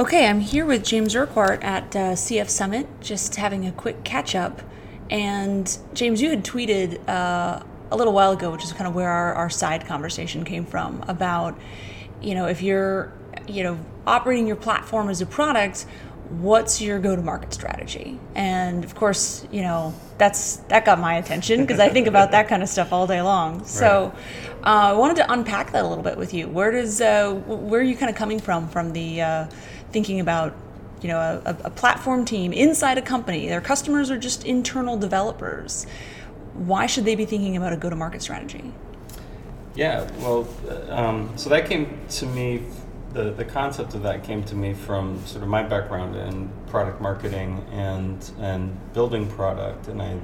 Okay, I'm here with James Urquhart at uh, CF Summit, just having a quick catch up. And James, you had tweeted uh, a little while ago, which is kind of where our, our side conversation came from, about, you know, if you're, you know, operating your platform as a product, what's your go-to-market strategy? And of course, you know, that's that got my attention because I think about that kind of stuff all day long. So, uh, I wanted to unpack that a little bit with you. Where does uh, where are you kind of coming from from the uh, thinking about you know a, a, platform team inside a company. Their customers are just internal developers. Why should they be thinking about a go-to-market strategy? Yeah well um, so that came to me the, the concept of that came to me from sort of my background in product marketing and and building product. And i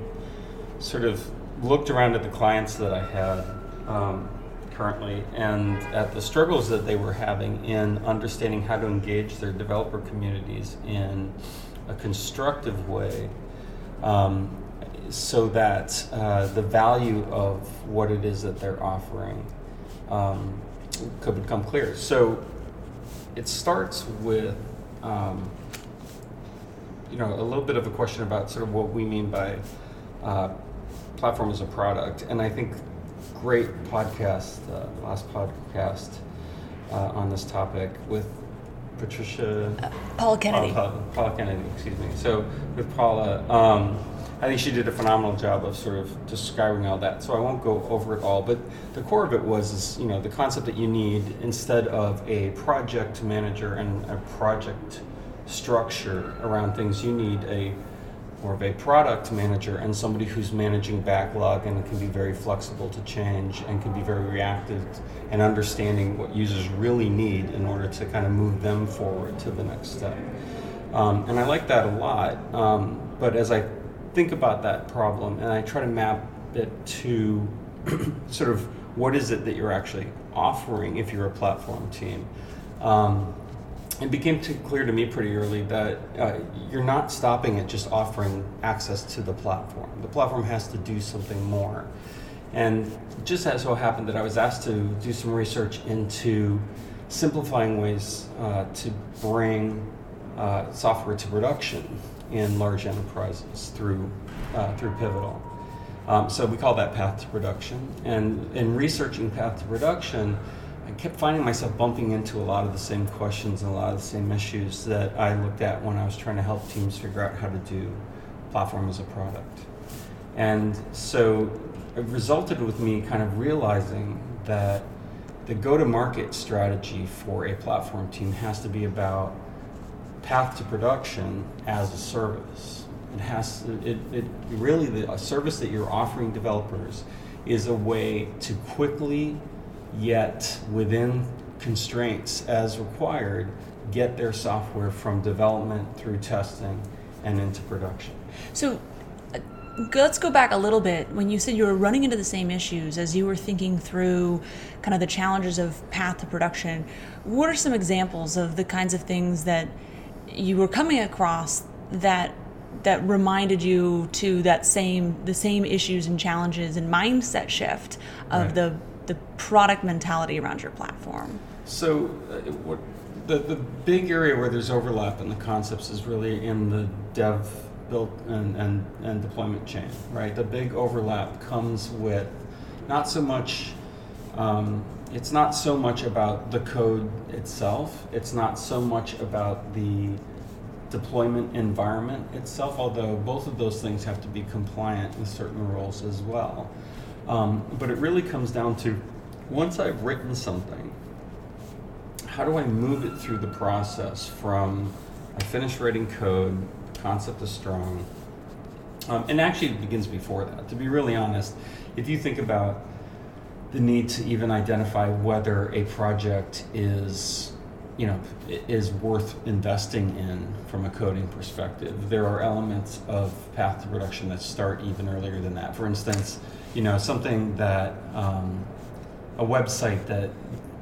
sort of looked around at the clients that i had um, currently and at the struggles that they were having in understanding how to engage their developer communities in a constructive way um, so that uh, the value of what it is that they're offering um, could become clear. So it starts with um, you know a little bit of a question about sort of what we mean by uh, platform as a product, and I think great podcast, uh, last podcast uh, on this topic with Patricia. Uh, Paula Kennedy. Paula, Paula, Kennedy, excuse me. So with Paula, um, I think she did a phenomenal job of sort of describing all that. So I won't go over it all, but the core of it was, is, you know, the concept that you need instead of a project manager and a project structure around things, you need a more of a product manager and somebody who's managing backlog and can be very flexible to change and can be very reactive and understanding what users really need in order to kind of move them forward to the next step. Um, and I like that a lot. Um, but as I think about that problem and I try to map it to sort of what is it that you're actually offering if you're a platform team. Um, it became clear to me pretty early that uh, you're not stopping at just offering access to the platform. The platform has to do something more. And just as so happened that I was asked to do some research into simplifying ways uh, to bring uh, software to production in large enterprises through uh, through Pivotal. Um, so we call that path to production. And in researching path to production, kept finding myself bumping into a lot of the same questions and a lot of the same issues that I looked at when I was trying to help teams figure out how to do platform as a product. And so it resulted with me kind of realizing that the go to market strategy for a platform team has to be about path to production as a service. It has it, it really the a service that you're offering developers is a way to quickly yet within constraints as required, get their software from development through testing and into production. So uh, let's go back a little bit. When you said you were running into the same issues as you were thinking through kind of the challenges of path to production, what are some examples of the kinds of things that you were coming across that that reminded you to that same the same issues and challenges and mindset shift of right. the the product mentality around your platform? So, uh, what, the the big area where there's overlap in the concepts is really in the dev build and, and, and deployment chain, right? The big overlap comes with not so much. Um, it's not so much about the code itself. It's not so much about the deployment environment itself, although both of those things have to be compliant with certain rules as well. Um, but it really comes down to once I've written something, how do I move it through the process from I finish writing code, the concept is strong, um, and actually it begins before that. To be really honest, if you think about the need to even identify whether a project is you know is worth investing in from a coding perspective there are elements of path to production that start even earlier than that for instance you know, something that um, a website that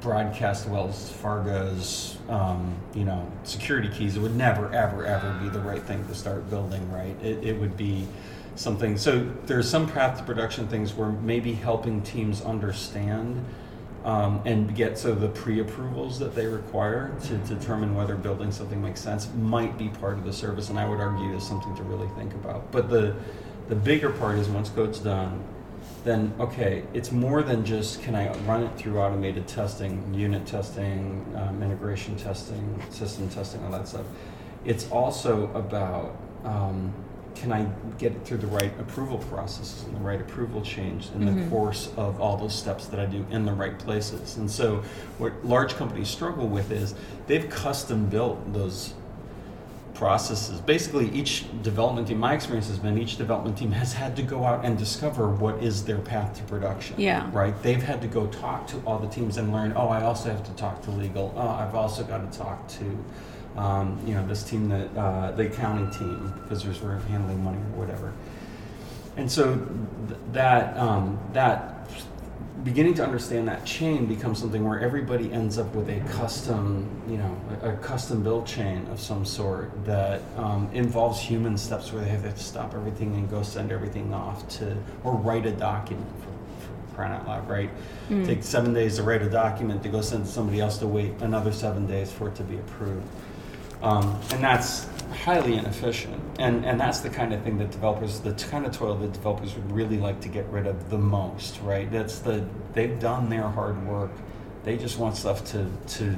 broadcasts Wells Fargo's, um, you know, security keys, it would never, ever, ever be the right thing to start building, right? It, it would be something. So there's some path to production things where maybe helping teams understand um, and get so the pre-approvals that they require to determine whether building something makes sense might be part of the service, and I would argue is something to really think about. But the the bigger part is once code's done, then okay, it's more than just can I run it through automated testing, unit testing, um, integration testing, system testing, all that stuff. It's also about um, can I get it through the right approval processes and the right approval change in the course of all those steps that I do in the right places. And so, what large companies struggle with is they've custom built those processes. Basically, each development team, my experience has been each development team has had to go out and discover what is their path to production. Yeah. Right? They've had to go talk to all the teams and learn, oh, I also have to talk to legal. Oh, I've also got to talk to, um, you know, this team that, uh, the accounting team, because there's we're handling money or whatever. And so th- that, um, that beginning to understand that chain becomes something where everybody ends up with a custom, you know, a, a custom build chain of some sort that um, involves human steps where they have to stop everything and go send everything off to, or write a document for, for crying out loud, right? Take seven days to write a document to go send to somebody else to wait another seven days for it to be approved. Um, and that's highly inefficient. And, and that's the kind of thing that developers, the kind of toil that developers would really like to get rid of the most, right? That's the, they've done their hard work. They just want stuff to, to,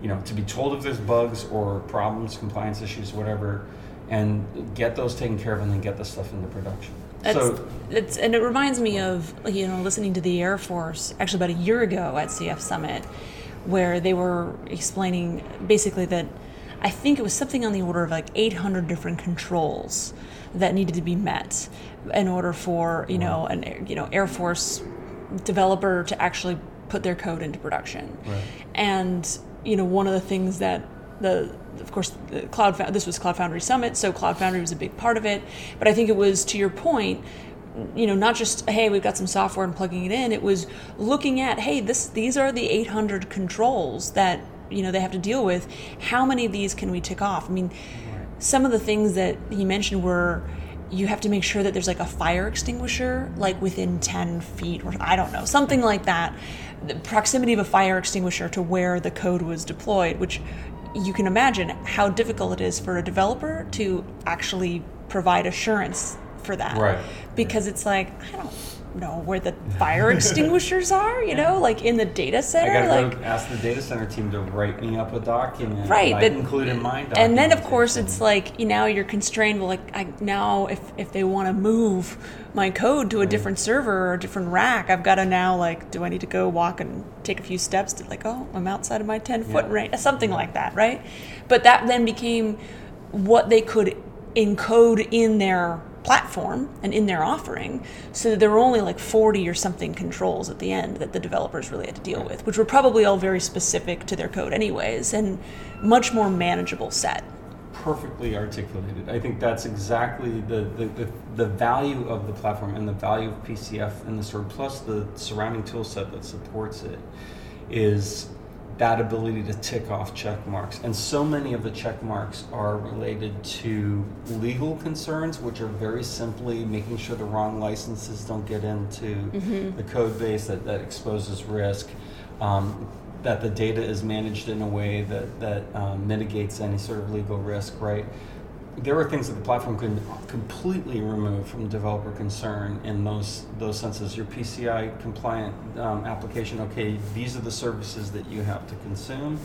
you know, to be told if there's bugs or problems, compliance issues, whatever, and get those taken care of and then get the stuff into production. That's, so, it's, and it reminds me of you know listening to the Air Force actually about a year ago at CF Summit, where they were explaining basically that I think it was something on the order of like 800 different controls that needed to be met in order for you know an air- you know Air Force developer to actually put their code into production. Right. And you know one of the things that the of course the cloud this was cloud foundry summit so cloud foundry was a big part of it but i think it was to your point you know not just hey we've got some software and plugging it in it was looking at hey this these are the 800 controls that you know they have to deal with how many of these can we tick off? I mean some of the things that he mentioned were you have to make sure that there's like a fire extinguisher like within 10 feet or i don't know something like that. The proximity of a fire extinguisher to where the code was deployed which you can imagine how difficult it is for a developer to actually provide assurance for that. Right. because it's like i don't know where the fire extinguishers are you know like in the data I center gotta like go ask the data center team to write me up a document. right I but include in my and then of course it's like you know you're constrained well, like I, now if if they want to move my code to a different server or a different rack i've got to now like do i need to go walk and take a few steps to like oh i'm outside of my 10 foot Yeah. range something like that right but that then became what they could encode in their platform and in their offering so that there were only like 40 or something controls at the end that the developers really had to deal with which were probably all very specific to their code anyways and much more manageable set perfectly articulated. I think that's exactly the, the, the, the value of the platform and the value of PCF and the sort plus the surrounding tool set that supports it is that ability to tick off check marks. And so many of the check marks are related to legal concerns, which are very simply making sure the wrong licenses don't get into the code base that, that exposes risk. Um, that the data is managed in a way that, that um, mitigates any sort of legal risk, right? There were things that the platform can completely remove from developer concern in those those senses. Your PCI compliant um, application, okay, these are the services that you have to consume,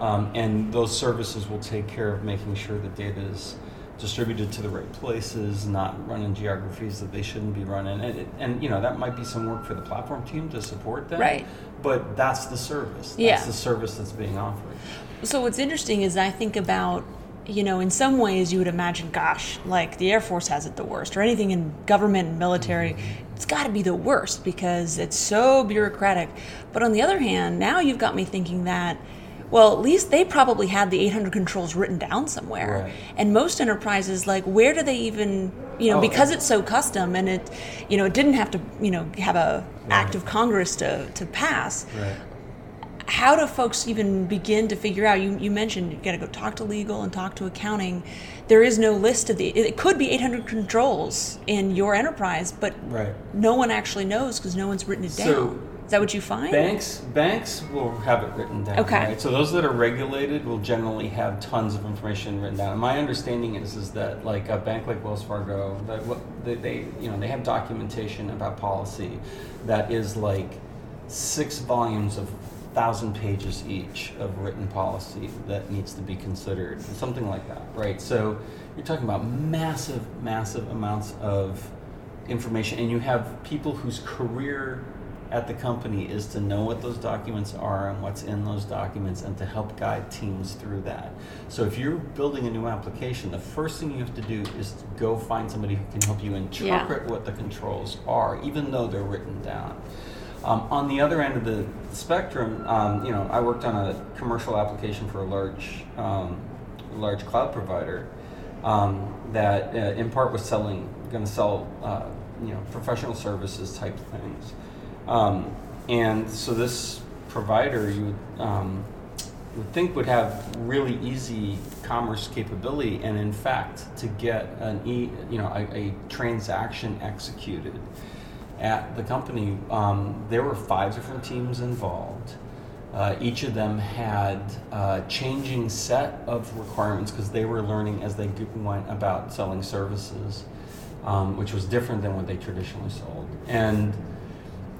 um, and those services will take care of making sure the data is distributed to the right places, not run in geographies that they shouldn't be running. And, it- and you know that might be some work for the platform team to support that. Right. But that's the service. That's Yeah. the service that's being offered. So what's interesting is I think about, you know, in some ways you would imagine, gosh, like the Air Force has it the worst, or anything in government and military, mm-hmm. it's got to be the worst because it's so bureaucratic. But on the other hand, now you've got me thinking that. Well, at least they probably had the 800 controls written down somewhere. Right. And most enterprises, like, where do they even, you know, Oh, because and- it's so custom and it, you know, it didn't have to, you know, have a act of Congress to, to pass Right. How do folks even begin to figure out you, you mentioned you got to go talk to legal and talk to accounting there is no list of the it could be 800 controls in your enterprise but Right. no one actually knows because no one's written it down. So down Is that what you find? Banks banks will have it written down. Okay. Right? So those that are regulated will generally have tons of information written down. And my understanding is is that like a bank like Wells Fargo, that what they, they you know they have documentation about policy that is like six volumes of thousand pages each of written policy that needs to be considered, something like that, right? So you're talking about massive, massive amounts of information, and you have people whose career at the company is to know what those documents are and what's in those documents and to help guide teams through that. So if you're building a new application, the first thing you have to do is to go find somebody who can help you interpret what the controls are, even though they're written down. Um, on the other end of the spectrum, um, you know, I worked on a commercial application for a large, um, large cloud provider um, that, uh, in part, was selling, going to sell, uh, you know, professional services type things. Um, and so this provider, you would, um, would think would have really easy commerce capability, and in fact, to get an e, you know, a, a transaction executed at the company, um, there were five different teams involved. Uh, each of them had a changing set of requirements because they were learning as they went about selling services, um, which was different than what they traditionally sold. And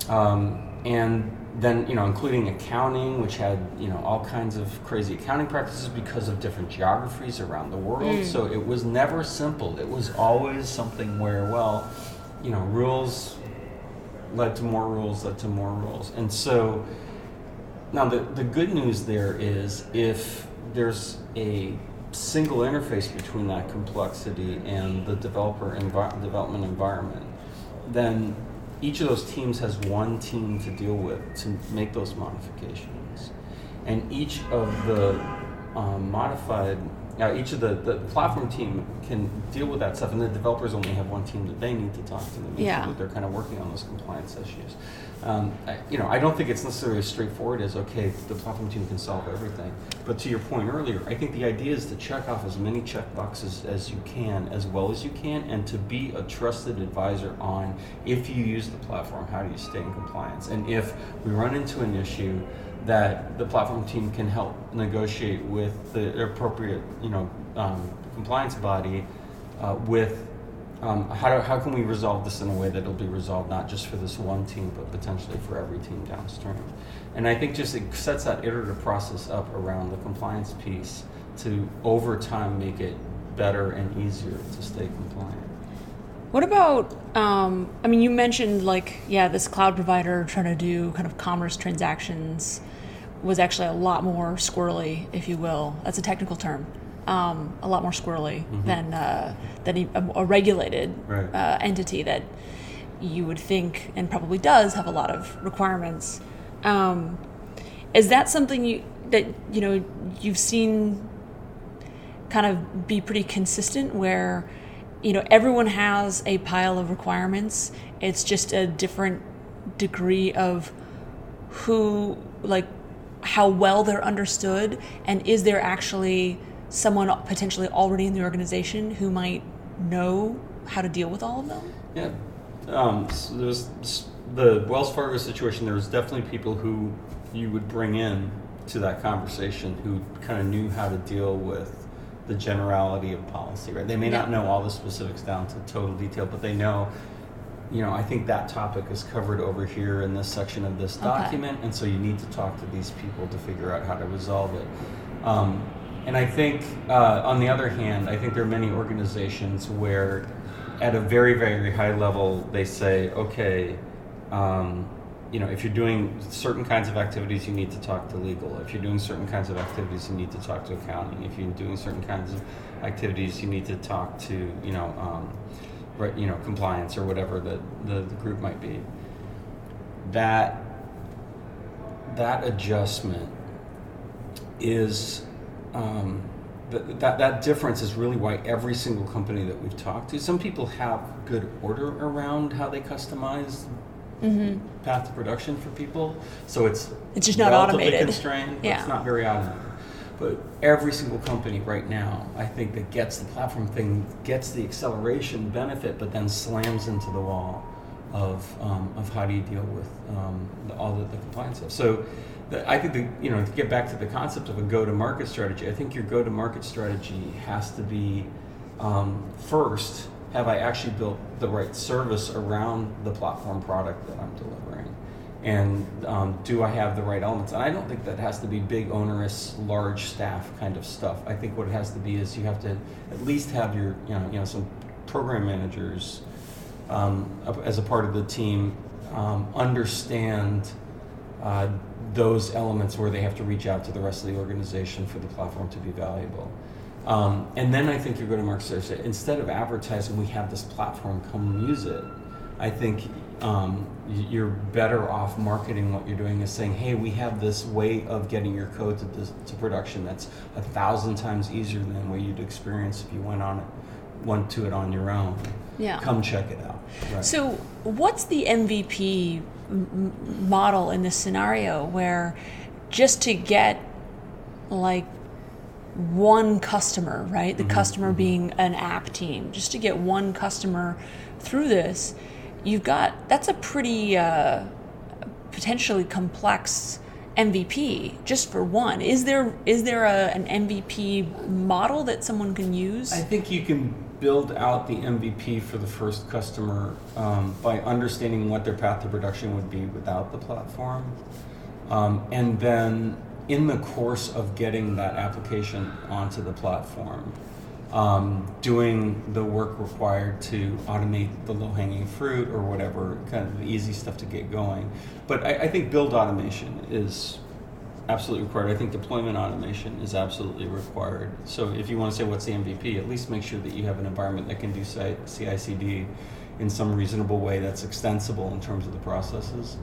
um, and then you know including accounting which had you know all kinds of crazy accounting practices because of different geographies around the world Mm. so it was never simple it was always something where well you know rules led to more rules led to more rules and so now the, the good news there is if there's a single interface between that complexity and the developer envi- development environment then each of those teams has one team to deal with to make those modifications. And each of the um, modified, uh, each of the, the platform team can deal with that stuff, and the developers only have one team that they need to talk to. Make Yeah. sure that they're kind of working on those compliance issues. Um, I, you know, I don't think it's necessarily as straightforward as okay, the platform team can solve everything. But to your point earlier, I think the idea is to check off as many check boxes as you can, as well as you can, and to be a trusted advisor on if you use the platform, how do you stay in compliance, and if we run into an issue that the platform team can help negotiate with the appropriate, you know, um, compliance body uh, with um, how, do, how can we resolve this in a way that it'll be resolved not just for this one team, but potentially for every team downstream? And I think just it sets that iterative process up around the compliance piece to over time make it better and easier to stay compliant. What about, um, I mean, you mentioned like, yeah, this cloud provider trying to do kind of commerce transactions was actually a lot more squirrely, if you will. That's a technical term. Um, a lot more squirrely than uh, than a, a regulated Right. uh, entity that you would think and probably does have a lot of requirements. Um, is that something you that you know you've seen kind of be pretty consistent where you know everyone has a pile of requirements it's just a different degree of who like how well they're understood and is there actually someone potentially already in the organization who might know how to deal with all of them Yeah. Um, so there's the Wells Fargo situation. There was definitely people who you would bring in to that conversation who kind of knew how to deal with the generality of policy. Right? They may not know all the specifics down to total detail, but they know. You know, I think that topic is covered over here in this section of this Okay. document, and so you need to talk to these people to figure out how to resolve it. Um, and I think, uh, on the other hand, I think there are many organizations where, at a very, very high level, they say, okay, um, you know, if you're doing certain kinds of activities, you need to talk to legal. If you're doing certain kinds of activities, you need to talk to accounting. If you're doing certain kinds of activities, you need to talk to, you know, um, you know, compliance or whatever the, the, the group might be. That that adjustment is um, that, that that difference is really why every single company that we've talked to some people have good order around how they customize path to production for people so it's It's just not automated. constrained Yeah. it's not very automated but every single company right now i think that gets the platform thing gets the acceleration benefit but then slams into the wall of, um, of how do you deal with um, the, all the, the compliance stuff. So the, I think the, you know to get back to the concept of a go-to-market strategy, I think your go-to-market strategy has to be um, first. Have I actually built the right service around the platform product that I'm delivering? And um, do I have the right elements? And I don't think that has to be big, onerous, large staff kind of stuff. I think what it has to be is you have to at least have your, you know, you know some program managers um, as a part of the team um, understand uh, those elements where they have to reach out to the rest of the organization for the platform to be valuable. Um, and then I think you're going to Mark say, instead of advertising, we have this platform, come use it. I think um, you're better off marketing what you're doing is saying, hey, we have this way of getting your code to, this, to production that's a thousand times easier than what you'd experience if you went on it, went to it on your own. Yeah. Come check it out. Right. So, what's the MVP m- model in this scenario where just to get like one customer, right? The mm-hmm. customer mm-hmm. being an app team, just to get one customer through this, you've got that's a pretty uh, potentially complex MVP just for one. Is there is there a, an MVP model that someone can use? I think you can build out the MVP for the first customer um, by understanding what their path to production would be without the platform, um, and then in the course of getting that application onto the platform, um, doing the work required to automate the low hanging fruit or whatever, kind of easy stuff to get going. But I, I, think build automation is absolutely required. I think deployment automation is absolutely required. So if you want to say what's the MVP, at least make sure that you have an environment that can do CI CD in some reasonable way that's extensible in terms of the processes.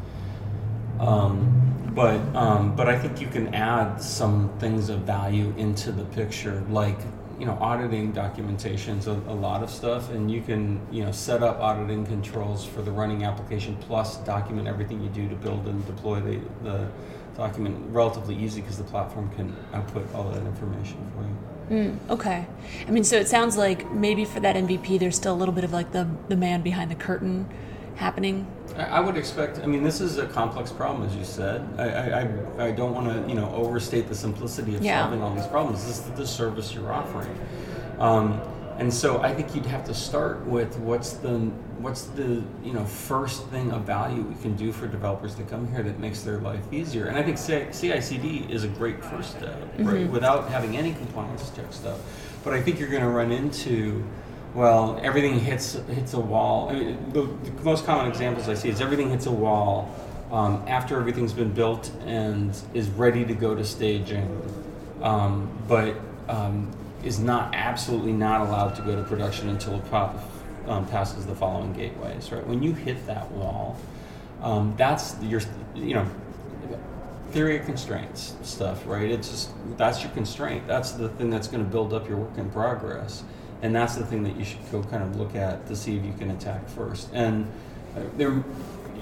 Um, but um, but I think you can add some things of value into the picture, like you know auditing documentation's a, a lot of stuff and you can you know set up auditing controls for the running application plus document everything you do to build and deploy the, the document relatively easy because the platform can output all that information for you. Mm, okay. I mean so it sounds like maybe for that mvp there's still a little bit of like the the man behind the curtain happening I would expect. I mean, this is a complex problem, as you said. I, I, I don't want to, you know, overstate the simplicity of yeah. solving all these problems. This is the service you're offering, um, and so I think you'd have to start with what's the what's the you know first thing of value we can do for developers to come here that makes their life easier. And I think CI/CD is a great first step, mm-hmm. right? Without having any compliance check stuff, but I think you're going to run into well, everything hits hits a wall. I mean, the, the, most common examples I see is everything hits a wall um, after everything's been built and is ready to go to staging, um, but um, is not absolutely not allowed to go to production until it um, passes the following gateways. Right when you hit that wall, um, that's your you know theory of constraints stuff. Right, it's just that's your constraint. That's the thing that's going to build up your work in progress and that's the thing that you should go kind of look at to see if you can attack first. And uh, there,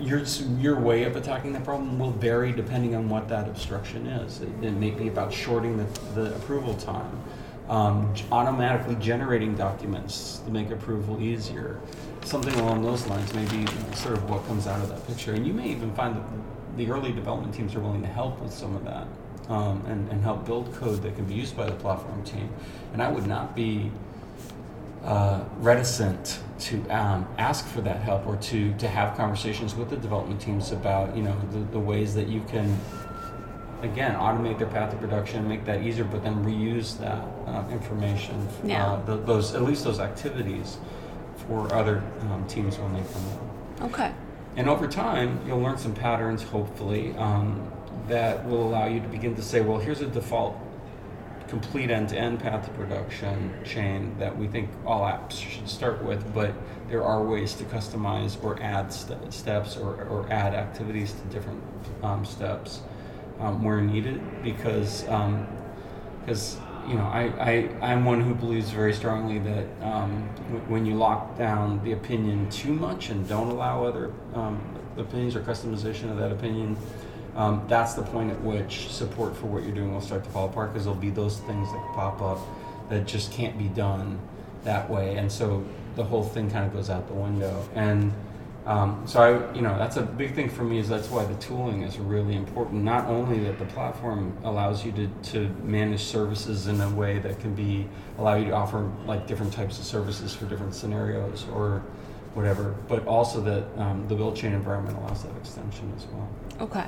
your your way of attacking the problem will vary depending on what that obstruction is. It, it may be about shorting the, the approval time, um, automatically generating documents to make approval easier, something along those lines. Maybe sort of what comes out of that picture, and you may even find that the early development teams are willing to help with some of that. Um, and, and help build code that can be used by the platform team. And I would not be uh, reticent to um, ask for that help or to, to have conversations with the development teams about you know the, the ways that you can again automate their path to production make that easier but then reuse that uh, information yeah. Uh, the, those at least those activities for other um, teams when they come in okay and over time you'll learn some patterns hopefully um, that will allow you to begin to say well here's a default complete end-to-end path to production chain that we think all apps should start with, but there are ways to customize or add st- steps or, or add activities to different um, steps um, where needed because because um, you know I, I I'm one who believes very strongly that um, w- when you lock down the opinion too much and don't allow other um, opinions or customization of that opinion um, that's the point at which support for what you're doing will start to fall apart because there'll be those things that pop up that just can't be done that way, and so the whole thing kind of goes out the window. And Um, so I, you know, that's a big thing for me. Is that's why the tooling is really important. Not only that the platform allows you to, to manage services in a way that can be allow you to offer like different types of services for different scenarios or whatever, but also that um, the build chain environment allows that extension as well. Okay.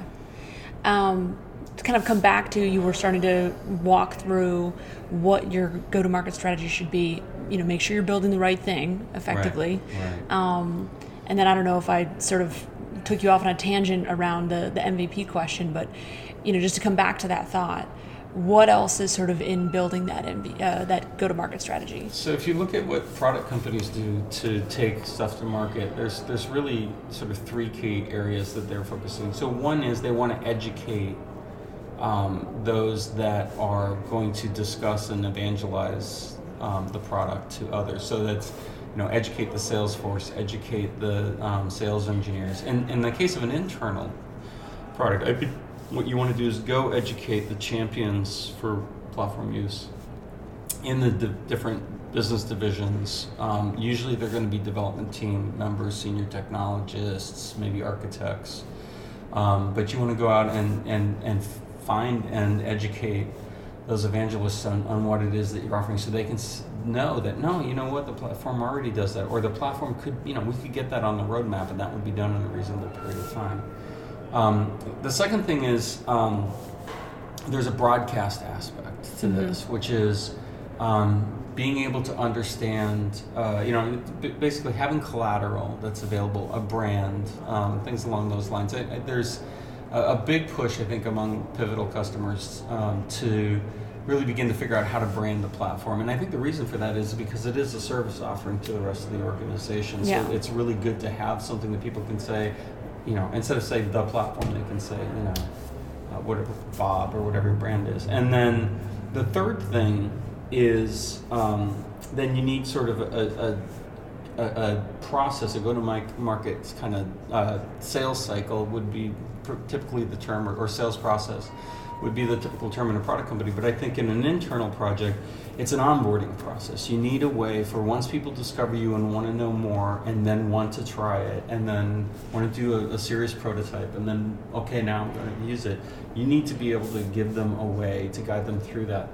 Um, to kind of come back to you were starting to walk through what your go-to-market strategy should be. You know, make sure you're building the right thing effectively. Right. right. Um, and then I don't know if I sort of took you off on a tangent around the, the MVP question, but you know, just to come back to that thought, what else is sort of in building that uh, that go-to-market strategy? So if you look at what product companies do to take stuff to market, there's there's really sort of three key areas that they're focusing. So one is they want to educate um, those that are going to discuss and evangelize um, the product to others. So that's you know, educate the sales force, educate the um, sales engineers. And in the case of an internal product, I, what you want to do is go educate the champions for platform use in the di- different business divisions. Um, usually, they're going to be development team members, senior technologists, maybe architects. Um, but you want to go out and, and, and find and educate those evangelists on, on what it is that you're offering so they can know that no you know what the platform already does that or the platform could you know we could get that on the roadmap and that would be done in a reasonable period of time um, the second thing is um, there's a broadcast aspect to mm-hmm. this which is um, being able to understand uh, you know basically having collateral that's available a brand um, things along those lines I, I, there's a, a, big push i think among pivotal customers um, to really begin to figure out how to brand the platform. And I think the reason for that is because it is a service offering to the rest of the organization. So yeah. it's really good to have something that people can say, you know, instead of say the platform, they can say, you know, uh, whatever Bob or whatever your brand is. And then the third thing is um, then you need sort of a, a, a, a process, a go-to-market kind of uh, sales cycle would be typically the term, or, or sales process would be the typical term in a product company, but I think in an internal project, it's an onboarding process. You need a way for once people discover you and want to know more, and then want to try it, and then want to do a, a serious prototype, and then, okay, now I'm going to use it. You need to be able to give them a way to guide them through that.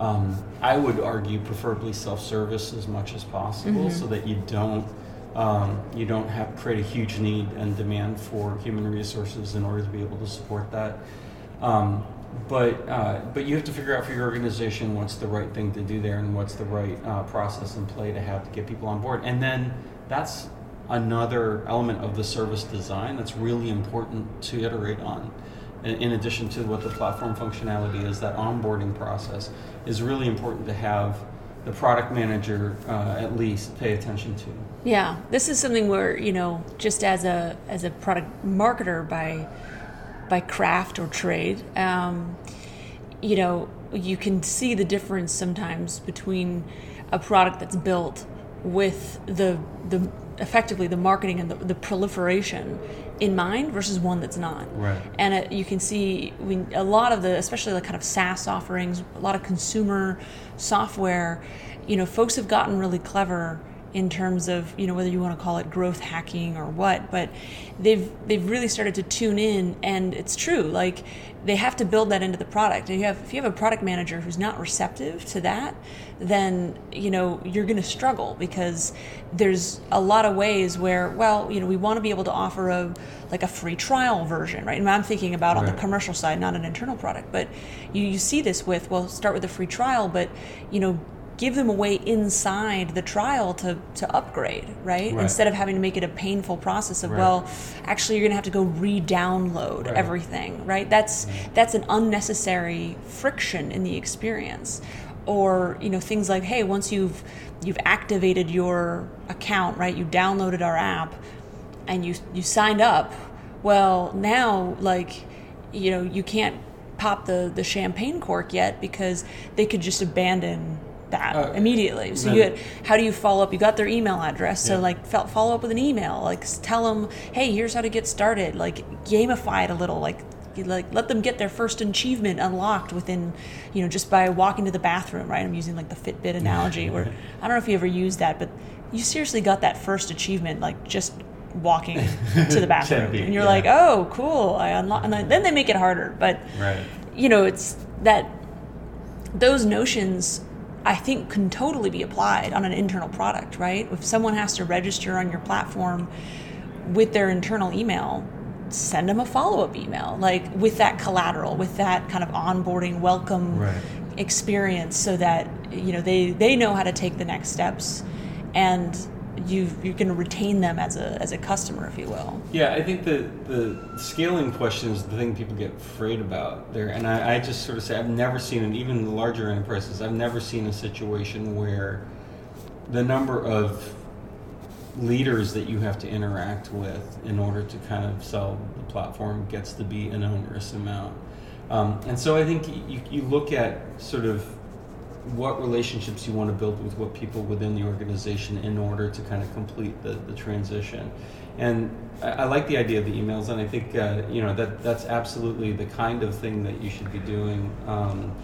Um, I would argue preferably self-service as much as possible, mm-hmm. so that you don't um, you don't have create a huge need and demand for human resources in order to be able to support that. Um, but uh, but you have to figure out for your organization what's the right thing to do there and what's the right uh, process in play to have to get people on board. And then that's another element of the service design that's really important to iterate on in addition to what the platform functionality is that onboarding process is really important to have the product manager uh, at least pay attention to. Yeah this is something where you know just as a as a product marketer by by craft or trade, um, you know, you can see the difference sometimes between a product that's built with the the effectively the marketing and the, the proliferation in mind versus one that's not. Right. And it, you can see we, a lot of the, especially the kind of SaaS offerings, a lot of consumer software. You know, folks have gotten really clever in terms of you know whether you want to call it growth hacking or what but they've they've really started to tune in and it's true like they have to build that into the product if you have if you have a product manager who's not receptive to that then you know you're going to struggle because there's a lot of ways where well you know we want to be able to offer a like a free trial version right and i'm thinking about right. on the commercial side not an internal product but you, you see this with well start with a free trial but you know give them a way inside the trial to, to upgrade, right? right? Instead of having to make it a painful process of, right. well, actually you're gonna have to go re-download right. everything, right? That's mm-hmm. that's an unnecessary friction in the experience. Or, you know, things like, hey, once you've you've activated your account, right? You downloaded our app and you you signed up. Well, now like, you know, you can't pop the, the champagne cork yet because they could just abandon that uh, immediately. So you had, how do you follow up? You got their email address, so yeah. like follow up with an email. Like tell them, hey, here's how to get started. Like gamify it a little. Like like let them get their first achievement unlocked within, you know, just by walking to the bathroom. Right? I'm using like the Fitbit analogy. where I don't know if you ever used that, but you seriously got that first achievement like just walking to the bathroom, be, and you're yeah. like, oh, cool, I unlock, and then then they make it harder. But Right. you know, it's that those notions I think can totally be applied on an internal product, right? If someone has to register on your platform with their internal email, send them a follow-up email, like with that collateral, with that kind of onboarding welcome Right. experience so that you know they they know how to take the next steps and you you can retain them as a as a customer if you will. Yeah, I think the the scaling question is the thing people get afraid about there, and I, I just sort of say I've never seen it, even in the larger enterprises, I've never seen a situation where the number of leaders that you have to interact with in order to kind of sell the platform gets to be an onerous amount. Um, and so I think you, you look at sort of what relationships you want to build with what people within the organization in order to kind of complete the, the transition. And I, I like the idea of the emails, and I think uh, you know that that's absolutely the kind of thing that you should be doing um,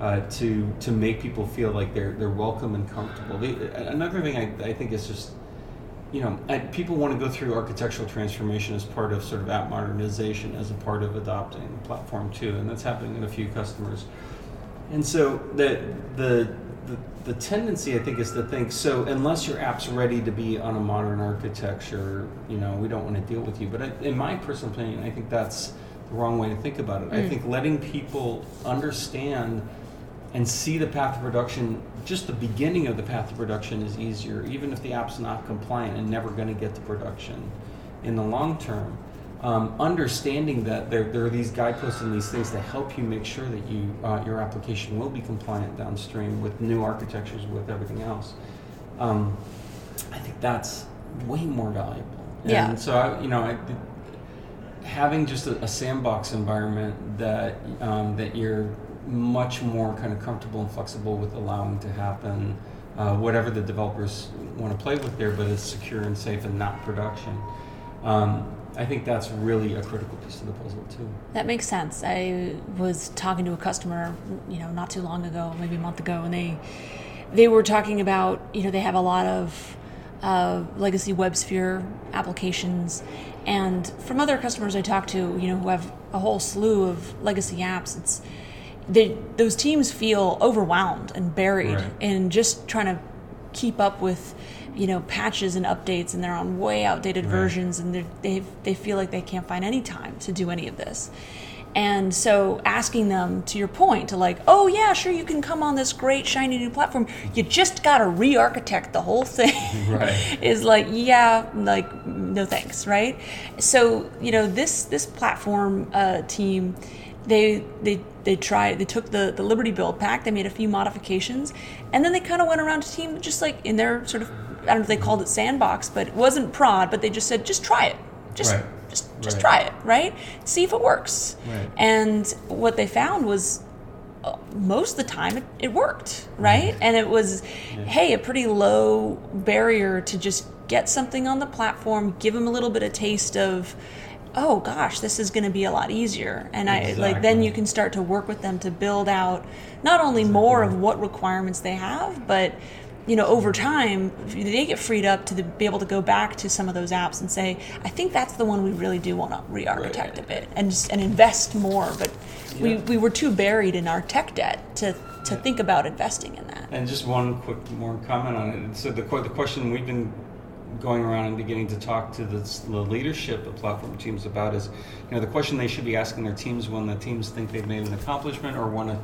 uh, to to make people feel like they're they're welcome and comfortable. The, another thing I, I think is just you know, I, people want to go through architectural transformation as part of sort of app modernization, as a part of adopting the platform too, and that's happening in a few customers. And so the, the the the tendency I think is to think so unless your app's ready to be on a modern architecture, you know, we don't want to deal with you. But I, in my personal opinion, I think that's the wrong way to think about it. I mm. think letting people understand and see the path to production, just the beginning of the path to production is easier, even if the app's not compliant and never going to get to production in the long term. Um, understanding that there, there are these guideposts and these things to help you make sure that you uh, your application will be compliant downstream with new architectures, with everything else. Um, I think that's way more valuable. Yeah. And so I, you know, I, having just a, a sandbox environment that um, that you're much more kind of comfortable and flexible with allowing to happen uh, whatever the developers want to play with there, but it's secure and safe and not production. Um, I think that's really a critical piece of the puzzle too. That makes sense. I was talking to a customer, you know, not too long ago, maybe a month ago, and they they were talking about, you know, they have a lot of uh, legacy WebSphere applications, and from other customers I talked to, you know, who have a whole slew of legacy apps, it's they, those teams feel overwhelmed and buried Right. in just trying to keep up with you know patches and updates and they're on way outdated Right. versions and they they feel like they can't find any time to do any of this and so asking them to your point to like oh yeah sure you can come on this great shiny new platform you just got to re-architect the whole thing Right. is like yeah like no thanks right so you know this this platform uh, team they they they tried they took the the liberty build pack they made a few modifications and then they kind of went around to team just like in their sort of i don't know if they called it sandbox but it wasn't prod but they just said just try it. Just Right. just just Right. try it right? See if it works. Right. and what they found was uh, most of the time it, it worked right? And it was hey a pretty low barrier to just get something on the platform give them a little bit of taste of oh gosh this is going to be a lot easier. And i like then you can start to work with them to build out not only more of what requirements they have but you know over time they get freed up to the, be able to go back to some of those apps and say i think that's the one we really do want to re-architect Right. a bit and just and invest more but we, Yeah. we were too buried in our tech debt to to think about investing in that And just one quick more comment on it. So the the question we've been going around and beginning to talk to the, the leadership of platform teams about is, you know, the question they should be asking their teams when the teams think they've made an accomplishment or want to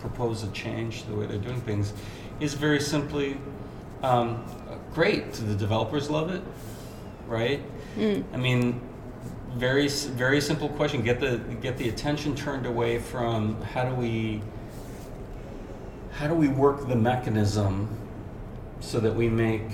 propose a change to the way they're doing things, is very simply, um, great. Do the developers love it? Right? I mean, very very simple question. Get the get the attention turned away from how do we how do we work the mechanism so that we make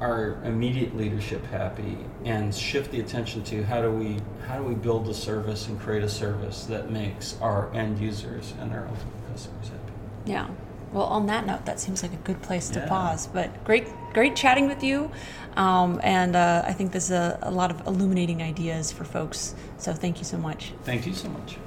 our immediate leadership happy and shift the attention to how do we how do we build a service and create a service that makes our end users and our ultimate customers happy Yeah. Well, on that note, that seems like a good place to Yeah. pause. But great, great chatting with you, um, and uh, I think there's a, a lot of illuminating ideas for folks. So thank you so much. thank you so much